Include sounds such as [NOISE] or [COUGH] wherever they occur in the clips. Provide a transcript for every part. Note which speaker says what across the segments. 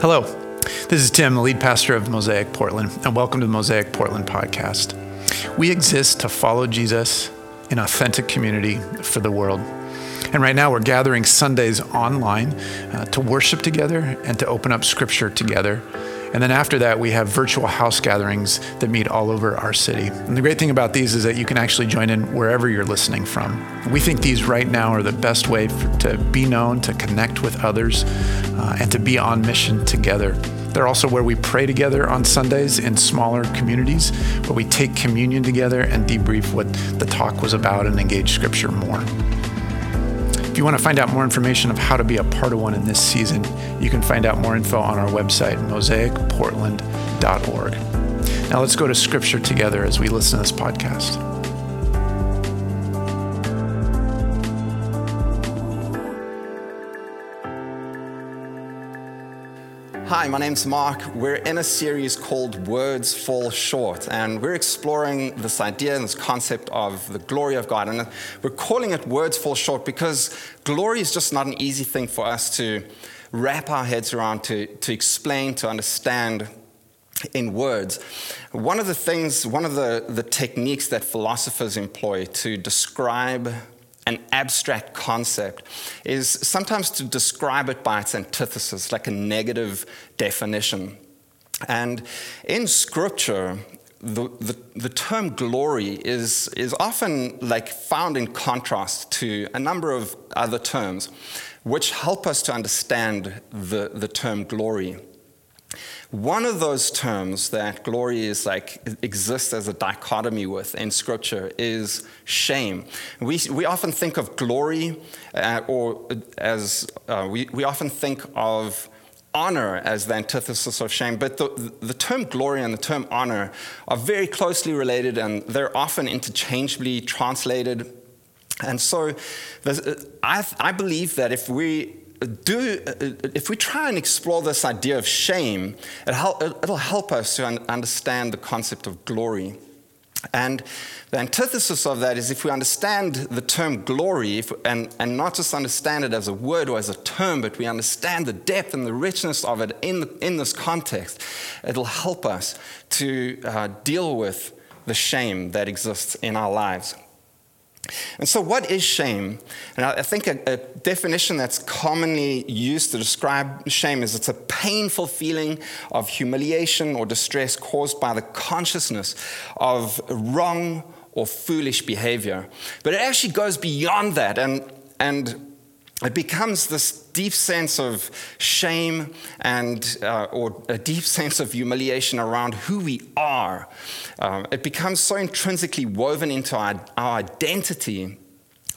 Speaker 1: Hello, this is Tim, the lead pastor of Mosaic Portland, and welcome to the Mosaic Portland podcast. We exist to follow Jesus in authentic community for the world. And right now, we're gathering Sundays online uh, to worship together and to open up scripture together. And then after that, we have virtual house gatherings that meet all over our city. And the great thing about these is that you can actually join in wherever you're listening from. We think these right now are the best way for, to be known, to connect with others, uh, and to be on mission together. They're also where we pray together on Sundays in smaller communities, where we take communion together and debrief what the talk was about and engage scripture more. If you want to find out more information of how to be a part of one in this season, you can find out more info on our website, mosaicportland.org. Now let's go to scripture together as we listen to this podcast.
Speaker 2: Hi, my name's Mark. We're in a series called Words Fall Short, and we're exploring this idea and this concept of the glory of God. And we're calling it Words Fall Short because glory is just not an easy thing for us to wrap our heads around, to, to explain, to understand in words. One of the things, one of the, the techniques that philosophers employ to describe an abstract concept is sometimes to describe it by its antithesis, like a negative definition. And in scripture, the, the, the, term glory is, is often like found in contrast to a number of other terms, which help us to understand the, the term glory. One of those terms that glory is like exists as a dichotomy with in Scripture is shame. We, we often think of glory uh, or as uh, we, we often think of honor as the antithesis of shame, but the, the term glory and the term honor are very closely related and they're often interchangeably translated. And so I, I believe that if we do, if we try and explore this idea of shame, it'll help us to understand the concept of glory. And the antithesis of that is if we understand the term glory, if, and, and not just understand it as a word or as a term, but we understand the depth and the richness of it in, the, in this context, it'll help us to uh, deal with the shame that exists in our lives. And so, what is shame? And I think a, a, definition that's commonly used to describe shame is it's a painful feeling of humiliation or distress caused by the consciousness of wrong or foolish behavior. But it actually goes beyond that. And, and it becomes this deep sense of shame and uh, or a deep [LAUGHS] sense of humiliation around who we are. Um, it becomes so intrinsically woven into our, our identity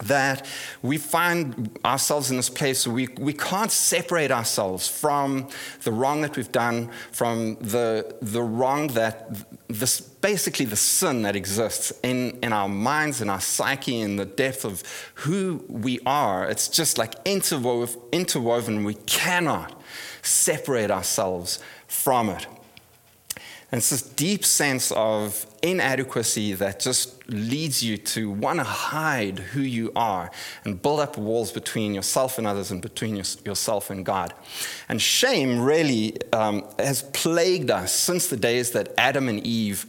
Speaker 2: that we find ourselves in this place where we, we can't separate ourselves from the wrong that we've done, from the, the wrong that this basically the sin that exists in, in our minds, in our psyche, in the depth of who we are. It's just like interwoven, interwoven. We cannot separate ourselves from it. And it's this deep sense of inadequacy that just leads you to want to hide who you are and build up walls between yourself and others and between yourself and God. And shame really um, has plagued us since the days that Adam and Eve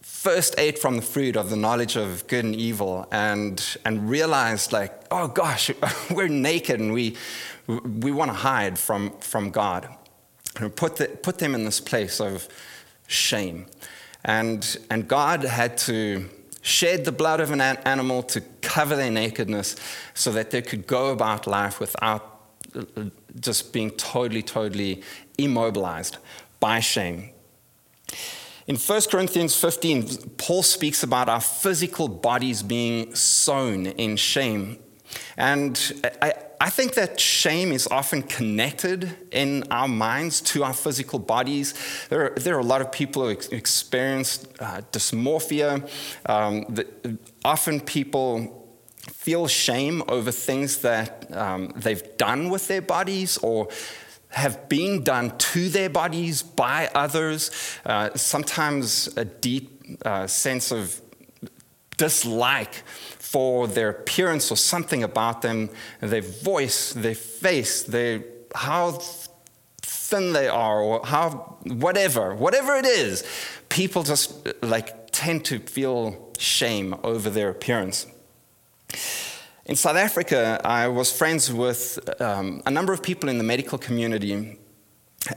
Speaker 2: first ate from the fruit of the knowledge of good and evil and, and realized, like, oh gosh, [LAUGHS] we're naked and we, we want to hide from, from God. And put, the, put them in this place of shame. And, and God had to shed the blood of an animal to cover their nakedness so that they could go about life without uh, just being totally, totally immobilized by shame. In 1 Corinthians 15, Paul speaks about our physical bodies being sown in shame. And I, I think that shame is often connected in our minds to our physical bodies. There are, there are a lot of people who experience uh, dysmorphia. Um, the, often people feel shame over things that um, they've done with their bodies or have been done to their bodies by others. Uh, sometimes a deep uh, sense of dislike for their appearance or something about them, their voice, their face, their, how thin they are or how whatever, whatever it is, people just like tend to feel shame over their appearance. In South Africa, I was friends with um, a number of people in the medical community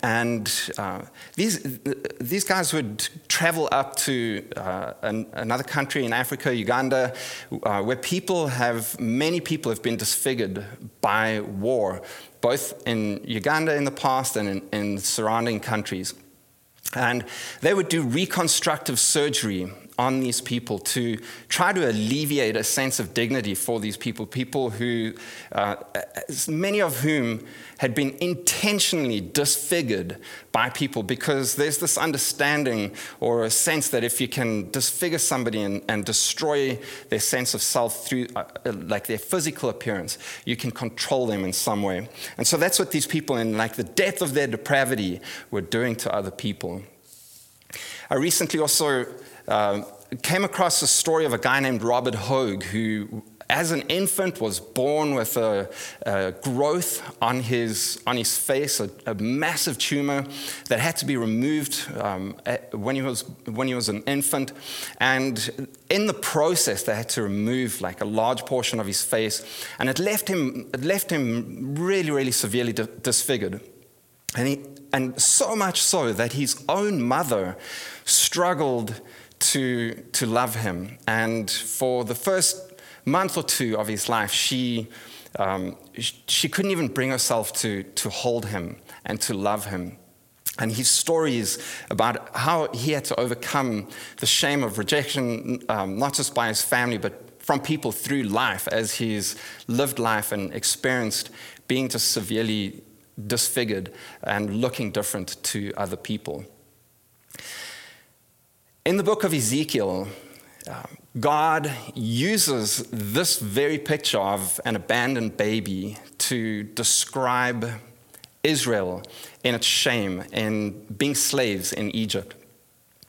Speaker 2: and uh, these, these guys would travel up to uh, an, another country in Africa, Uganda, uh, where people have, many people have been disfigured by war, both in Uganda in the past and in, in surrounding countries. And they would do reconstructive surgery on these people to try to alleviate a sense of dignity for these people, people who, uh, many of whom had been intentionally disfigured by people because there's this understanding or a sense that if you can disfigure somebody and, and destroy their sense of self through uh, like their physical appearance, you can control them in some way. And so that's what these people in like the depth of their depravity were doing to other people. I recently also uh, came across the story of a guy named Robert Hoge who as an infant was born with a, a growth on his, on his face, a, a, massive tumor that had to be removed um, when, he was, when he was an infant. And in the process, they had to remove like a large portion of his face. And it left him, it left him really, really severely disfigured. And, he, and so much so that his own mother struggled to, to love him. And for the first month or two of his life, she, um, she couldn't even bring herself to, to hold him and to love him. And his stories about how he had to overcome the shame of rejection, um, not just by his family, but from people through life as he's lived life and experienced being just severely disfigured and looking different to other people. In the book of Ezekiel, um, God uses this very picture of an abandoned baby to describe Israel in its shame in being slaves in Egypt.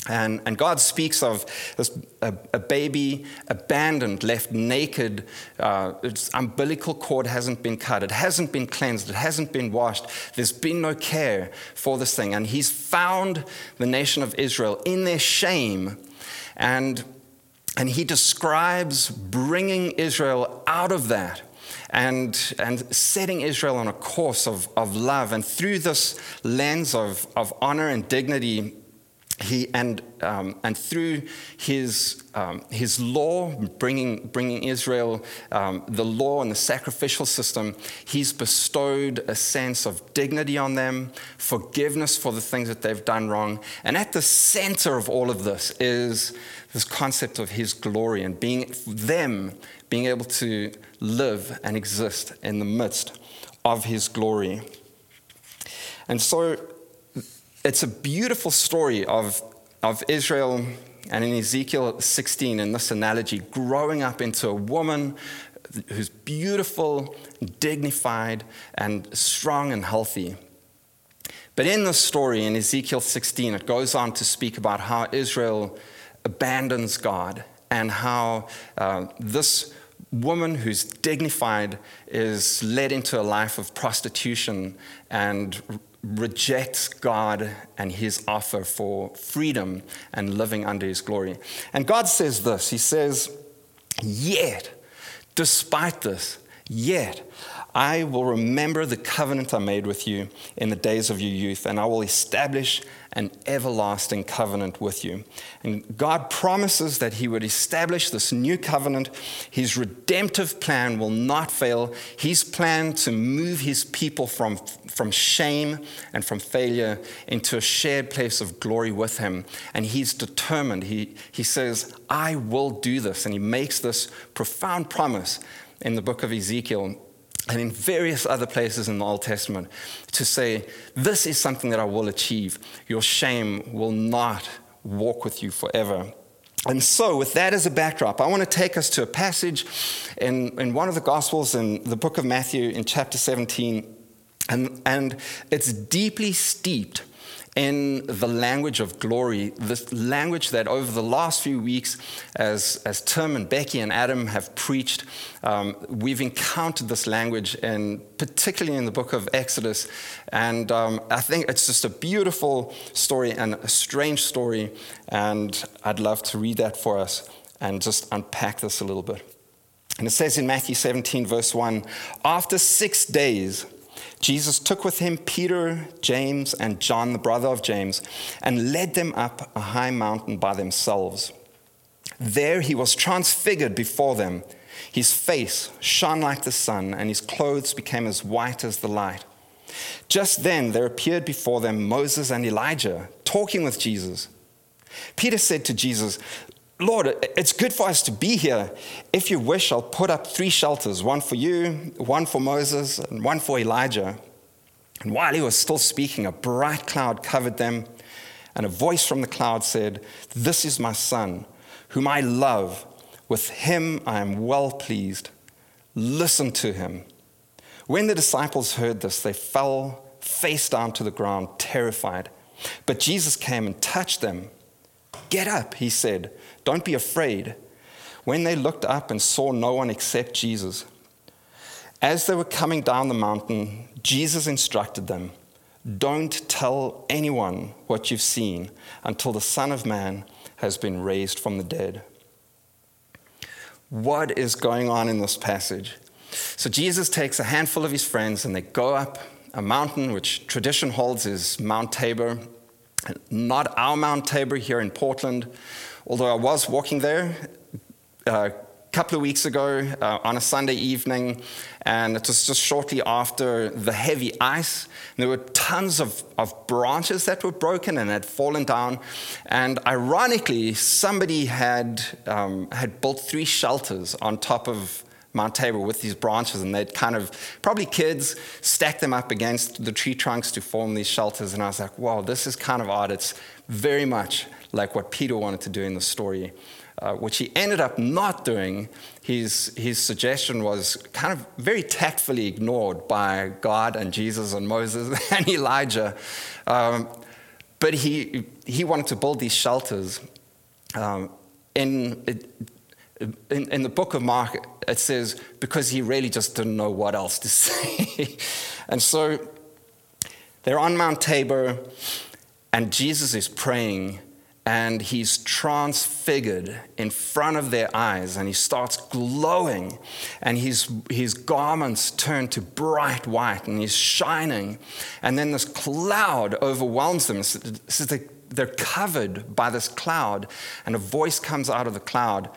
Speaker 2: And, and God speaks of this, a, a baby abandoned, left naked. Uh, its umbilical cord hasn't been cut. It hasn't been cleansed. It hasn't been washed. There's been no care for this thing. And He's found the nation of Israel in their shame. And, and He describes bringing Israel out of that and, and setting Israel on a course of, of love. And through this lens of, of honor and dignity, he and um, and through his um, his law, bringing bringing Israel um, the law and the sacrificial system, he's bestowed a sense of dignity on them, forgiveness for the things that they've done wrong, and at the center of all of this is this concept of his glory and being them being able to live and exist in the midst of his glory, and so it's a beautiful story of, of Israel and in Ezekiel 16, in this analogy, growing up into a woman who's beautiful, dignified, and strong and healthy. But in this story, in Ezekiel 16, it goes on to speak about how Israel abandons God and how uh, this woman who's dignified is led into a life of prostitution and rejects God and his offer for freedom and living under his glory. And God says this He says, Yet, despite this, yet, I will remember the covenant I made with you in the days of your youth, and I will establish an everlasting covenant with you. And God promises that He would establish this new covenant. His redemptive plan will not fail. His plan to move His people from, from shame and from failure into a shared place of glory with Him. And He's determined. He, he says, I will do this. And He makes this profound promise in the book of Ezekiel and in various other places in the Old Testament to say, This is something that I will achieve. Your shame will not walk with you forever. And so, with that as a backdrop, I want to take us to a passage in, in one of the Gospels in the book of Matthew in chapter 17. And, and it's deeply steeped in the language of glory, this language that over the last few weeks, as, as Tim and Becky and Adam have preached, um, we've encountered this language, in, particularly in the book of Exodus. And um, I think it's just a beautiful story and a strange story. And I'd love to read that for us and just unpack this a little bit. And it says in Matthew 17, verse 1 After six days, Jesus took with him Peter, James, and John, the brother of James, and led them up a high mountain by themselves. There he was transfigured before them. His face shone like the sun, and his clothes became as white as the light. Just then there appeared before them Moses and Elijah talking with Jesus. Peter said to Jesus, Lord, it's good for us to be here. If you wish, I'll put up three shelters one for you, one for Moses, and one for Elijah. And while he was still speaking, a bright cloud covered them, and a voice from the cloud said, This is my son, whom I love. With him I am well pleased. Listen to him. When the disciples heard this, they fell face down to the ground, terrified. But Jesus came and touched them. Get up, he said. Don't be afraid. When they looked up and saw no one except Jesus, as they were coming down the mountain, Jesus instructed them Don't tell anyone what you've seen until the Son of Man has been raised from the dead. What is going on in this passage? So, Jesus takes a handful of his friends and they go up a mountain, which tradition holds is Mount Tabor. Not our Mount Tabor here in Portland, although I was walking there uh, a couple of weeks ago uh, on a Sunday evening, and it was just shortly after the heavy ice. There were tons of, of branches that were broken and had fallen down. And ironically, somebody had, um, had built three shelters on top of Mount Tabor with these branches, and they'd kind of, probably kids, stack them up against the tree trunks to form these shelters. And I was like, wow, this is kind of odd. It's very much like what Peter wanted to do in the story, uh, which he ended up not doing. His, his suggestion was kind of very tactfully ignored by God and Jesus and Moses [LAUGHS] and Elijah. Um, but he, he wanted to build these shelters. Um, in, in, in the book of Mark, it says, because he really just didn't know what else to [LAUGHS] say. and so they're on Mount Tabor, and Jesus is praying and he's transfigured in front of their eyes and he starts glowing and his, his garments turn to bright white and he's shining and then this cloud overwhelms them so they're covered by this cloud and a voice comes out of the cloud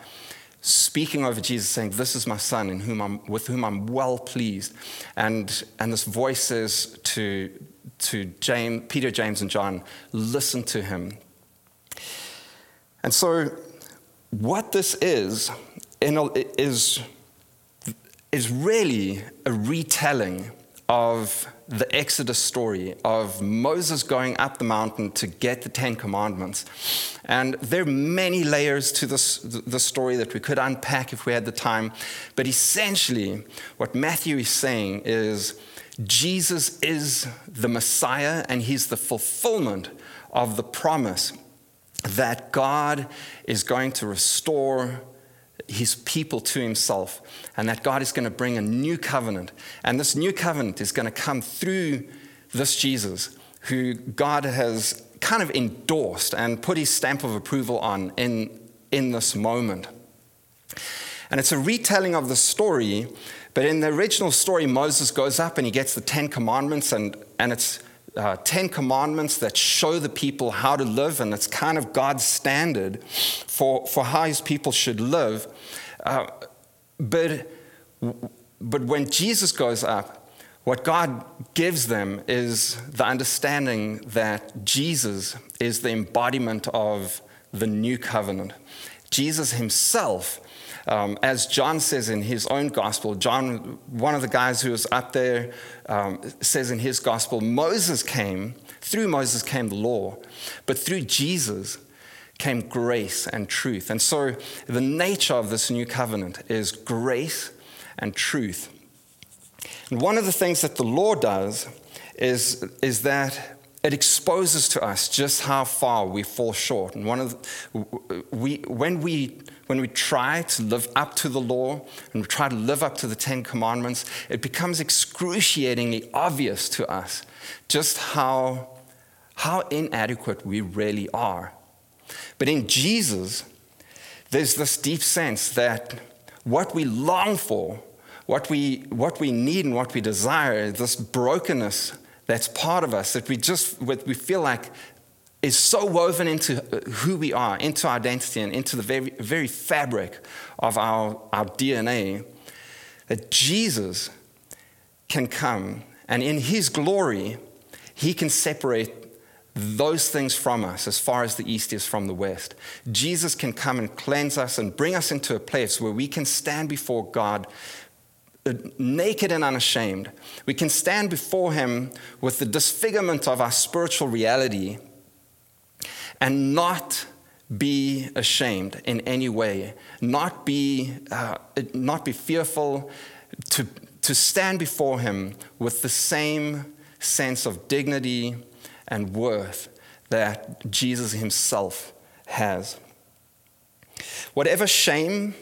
Speaker 2: speaking over jesus saying this is my son in whom I'm, with whom i'm well pleased. And, and this voice says to, to James, peter james and john listen to him. And so, what this is, is, is really a retelling of the Exodus story of Moses going up the mountain to get the Ten Commandments. And there are many layers to this, the story that we could unpack if we had the time. But essentially, what Matthew is saying is Jesus is the Messiah and he's the fulfillment of the promise that God is going to restore his people to himself and that God is going to bring a new covenant. And this new covenant is going to come through this Jesus who God has kind of endorsed and put his stamp of approval on in, in this moment. And it's a retelling of the story, but in the original story, Moses goes up and he gets the Ten Commandments, and, and it's uh, Ten Commandments that show the people how to live, and it's kind of God's standard for, for how his people should live. Uh, but, but when Jesus goes up, what God gives them is the understanding that Jesus is the embodiment of the new covenant. Jesus himself um, as John says in his own gospel, John, one of the guys who was up there, um, says in his gospel, Moses came, through Moses came the law, but through Jesus came grace and truth. And so the nature of this new covenant is grace and truth. And one of the things that the law does is, is that it exposes to us just how far we fall short. And one of the, we, when we when we try to live up to the law and we try to live up to the Ten Commandments, it becomes excruciatingly obvious to us just how, how inadequate we really are. But in Jesus, there's this deep sense that what we long for, what we, what we need and what we desire, this brokenness that's part of us that we just we feel like is so woven into who we are, into our identity, and into the very, very fabric of our, our DNA, that Jesus can come and in his glory, he can separate those things from us as far as the east is from the west. Jesus can come and cleanse us and bring us into a place where we can stand before God uh, naked and unashamed. We can stand before him with the disfigurement of our spiritual reality and not be ashamed in any way, not be, uh, not be fearful, to, to stand before Him with the same sense of dignity and worth that Jesus Himself has. Whatever shame,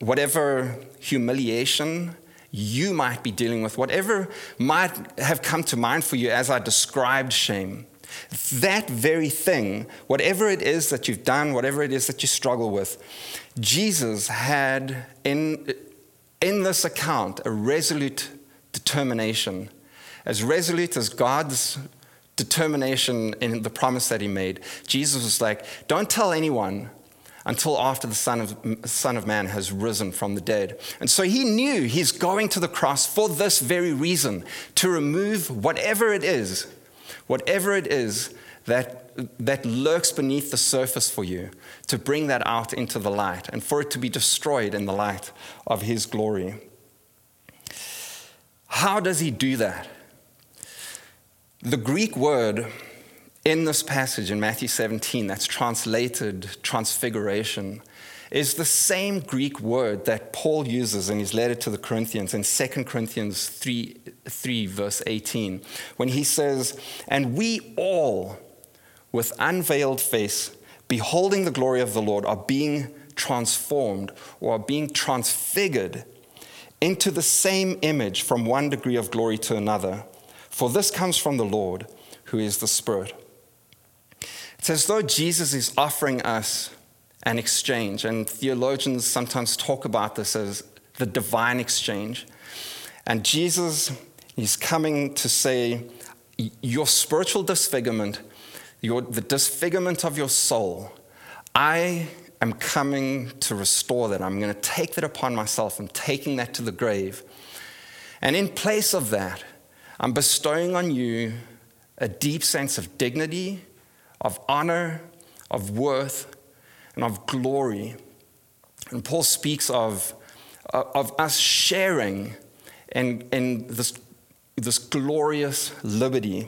Speaker 2: whatever humiliation you might be dealing with, whatever might have come to mind for you as I described shame, that very thing, whatever it is that you've done, whatever it is that you struggle with, Jesus had in, in this account a resolute determination, as resolute as God's determination in the promise that he made. Jesus was like, Don't tell anyone until after the Son of, Son of Man has risen from the dead. And so he knew he's going to the cross for this very reason to remove whatever it is whatever it is that, that lurks beneath the surface for you, to bring that out into the light and for it to be destroyed in the light of His glory. How does He do that? The Greek word in this passage in Matthew 17 that's translated transfiguration is the same Greek word that Paul uses in his letter to the Corinthians in 2 Corinthians 3, 3, verse 18, when he says, And we all, with unveiled face, beholding the glory of the Lord, are being transformed or are being transfigured into the same image from one degree of glory to another. For this comes from the Lord, who is the Spirit. It's as though Jesus is offering us an exchange. And theologians sometimes talk about this as the divine exchange. And Jesus is coming to say, Your spiritual disfigurement, your, the disfigurement of your soul, I am coming to restore that. I'm going to take that upon myself. I'm taking that to the grave. And in place of that, I'm bestowing on you a deep sense of dignity, of honor, of worth, and of glory. And Paul speaks of, of us sharing in, in this, this glorious liberty.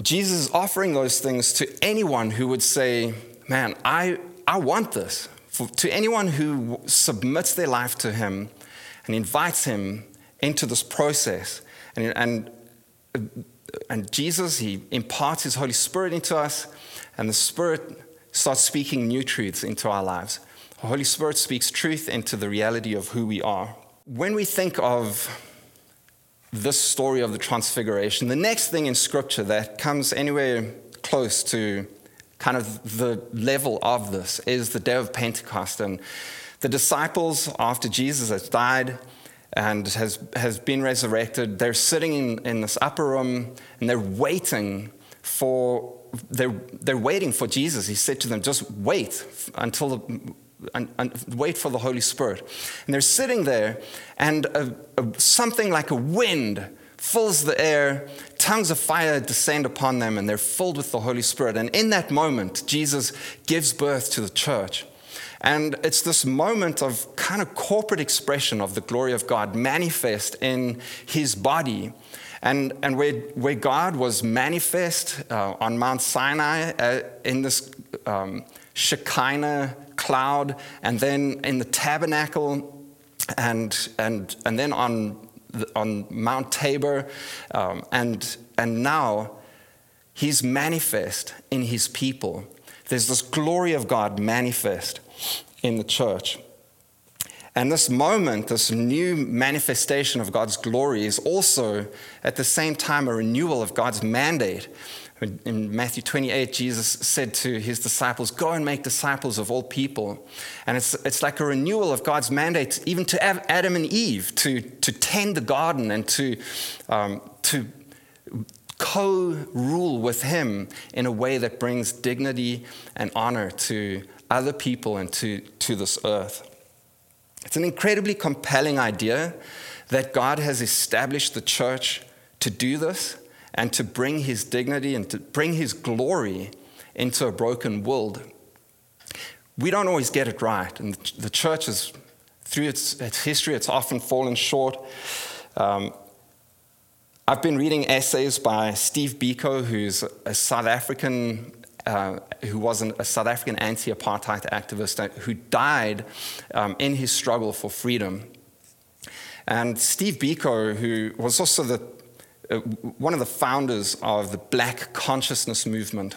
Speaker 2: Jesus is offering those things to anyone who would say, Man, I, I want this. For, to anyone who submits their life to Him and invites Him into this process. And, and, and Jesus, He imparts His Holy Spirit into us and the Spirit starts speaking new truths into our lives. The Holy Spirit speaks truth into the reality of who we are. When we think of this story of the Transfiguration, the next thing in Scripture that comes anywhere close to kind of the level of this is the day of Pentecost. And the disciples, after Jesus has died and has, has been resurrected, they're sitting in, in this upper room and they're waiting for they're, they're waiting for Jesus. He said to them, just wait until the, and, and wait for the Holy Spirit. And they're sitting there, and a, a, something like a wind fills the air, tongues of fire descend upon them, and they're filled with the Holy Spirit. And in that moment, Jesus gives birth to the church. And it's this moment of kind of corporate expression of the glory of God manifest in his body and, and where, where God was manifest uh, on Mount Sinai uh, in this um, Shekinah cloud, and then in the tabernacle, and, and, and then on, on Mount Tabor, um, and, and now he's manifest in his people. There's this glory of God manifest in the church. And this moment, this new manifestation of God's glory, is also at the same time a renewal of God's mandate. In Matthew 28, Jesus said to his disciples, Go and make disciples of all people. And it's, it's like a renewal of God's mandate, even to Adam and Eve, to, to tend the garden and to, um, to co rule with Him in a way that brings dignity and honor to other people and to, to this earth. It's an incredibly compelling idea that God has established the church to do this and to bring his dignity and to bring his glory into a broken world. We don't always get it right, and the church is, through its, its history, it's often fallen short. Um, I've been reading essays by Steve Biko, who's a South African uh, who was an, a South African anti apartheid activist uh, who died um, in his struggle for freedom. And Steve Biko, who was also the, uh, one of the founders of the Black Consciousness Movement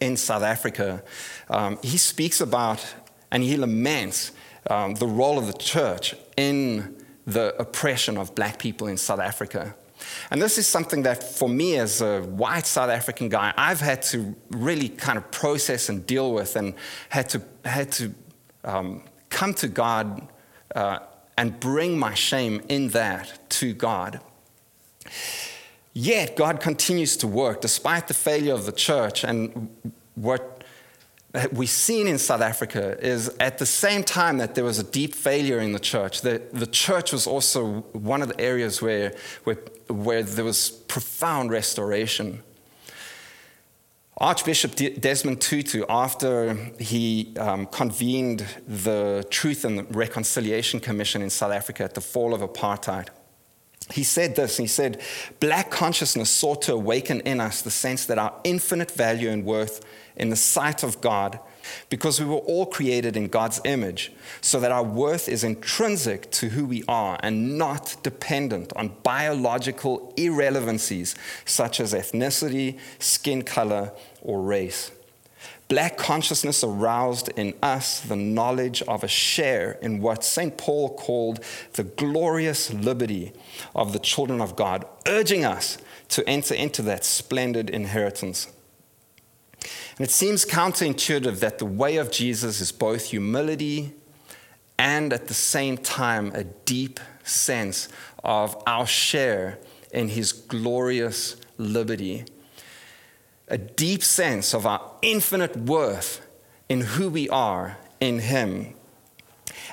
Speaker 2: in South Africa, um, he speaks about and he laments um, the role of the church in the oppression of black people in South Africa. And this is something that, for me as a white South African guy, I've had to really kind of process and deal with, and had to had to um, come to God uh, and bring my shame in that to God. Yet God continues to work despite the failure of the church and what we've seen in South Africa is at the same time that there was a deep failure in the church, the, the church was also one of the areas where, where, where there was profound restoration. Archbishop Desmond Tutu, after he um, convened the Truth and Reconciliation Commission in South Africa at the fall of apartheid, he said this he said, Black consciousness sought to awaken in us the sense that our infinite value and worth in the sight of God because we were all created in God's image, so that our worth is intrinsic to who we are and not dependent on biological irrelevancies such as ethnicity, skin color, or race. Black consciousness aroused in us the knowledge of a share in what St. Paul called the glorious liberty of the children of God, urging us to enter into that splendid inheritance. And it seems counterintuitive that the way of Jesus is both humility and at the same time a deep sense of our share in his glorious liberty. A deep sense of our infinite worth in who we are in him.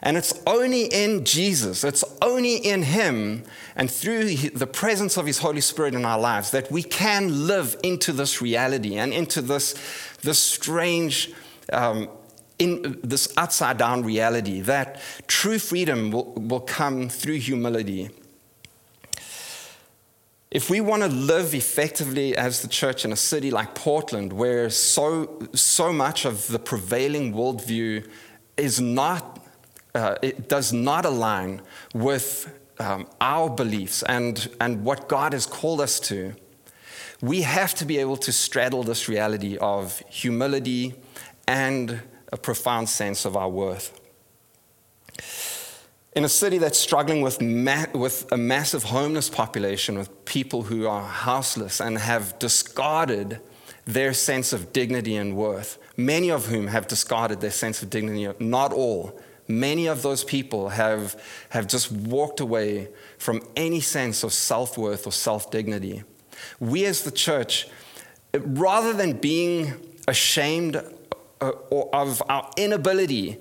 Speaker 2: And it's only in Jesus, it's only in Him and through the presence of His Holy Spirit in our lives that we can live into this reality and into this this strange, um, in this upside down reality that true freedom will, will come through humility. If we want to live effectively as the church in a city like Portland, where so, so much of the prevailing worldview is not, uh, it does not align with um, our beliefs and, and what God has called us to, we have to be able to straddle this reality of humility and a profound sense of our worth. In a city that's struggling with, ma- with a massive homeless population, with people who are houseless and have discarded their sense of dignity and worth, many of whom have discarded their sense of dignity, not all. Many of those people have, have just walked away from any sense of self worth or self dignity we as the church, rather than being ashamed uh, of our inability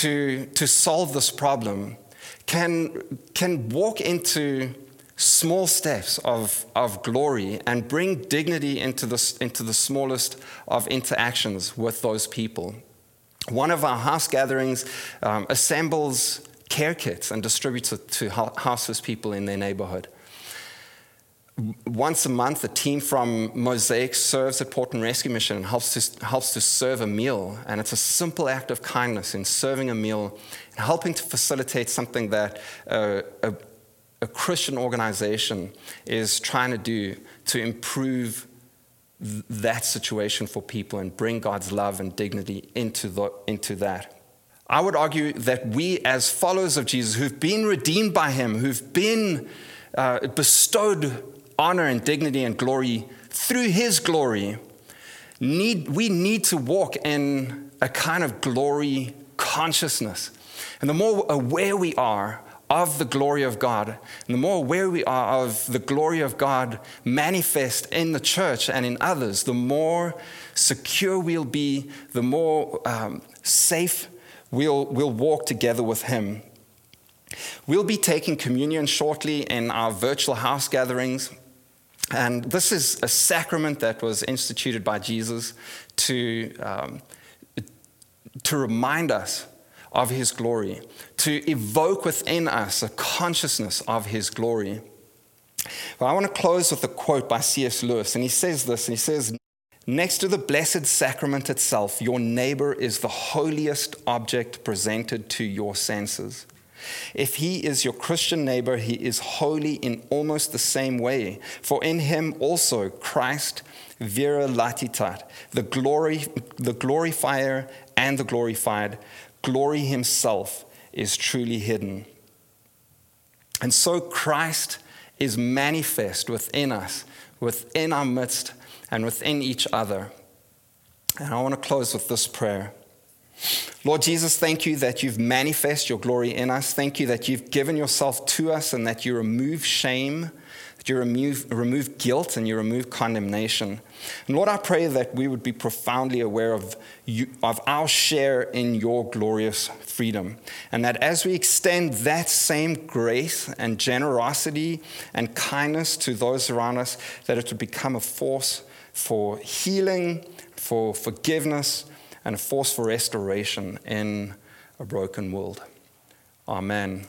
Speaker 2: to, to solve this problem, can, can walk into small steps of, of glory and bring dignity into the, into the smallest of interactions with those people. One of our house gatherings um, assembles care kits and distributes it to houseless people in their neighborhood once a month, a team from Mosaic serves at Portland Rescue Mission and helps to, helps to serve a meal. And it's a simple act of kindness in serving a meal and helping to facilitate something that uh, a, a Christian organization is trying to do to improve th- that situation for people and bring God's love and dignity into, the, into that. I would argue that we, as followers of Jesus, who've been redeemed by Him, who've been uh, bestowed honor and dignity and glory through His glory, need, we need to walk in a kind of glory consciousness. And the more aware we are of the glory of God, and the more aware we are of the glory of God manifest in the church and in others, the more secure we'll be, the more um, safe we'll, we'll walk together with Him. We'll be taking communion shortly in our virtual house gatherings. And this is a sacrament that was instituted by Jesus to, um, to remind us of his glory, to evoke within us a consciousness of his glory. But I want to close with a quote by C.S. Lewis, and he says this, and he says, Next to the blessed sacrament itself, your neighbor is the holiest object presented to your senses. If he is your Christian neighbor, he is holy in almost the same way. For in him also Christ vere latitat, the glory, the glorifier and the glorified, glory himself is truly hidden. And so Christ is manifest within us, within our midst, and within each other. And I want to close with this prayer. Lord Jesus, thank you that you've manifest your glory in us. Thank you that you've given yourself to us and that you remove shame, that you remove, remove guilt and you remove condemnation. And Lord, I pray that we would be profoundly aware of, you, of our share in your glorious freedom. And that as we extend that same grace and generosity and kindness to those around us, that it would become a force for healing, for forgiveness, and a force for restoration in a broken world. Amen.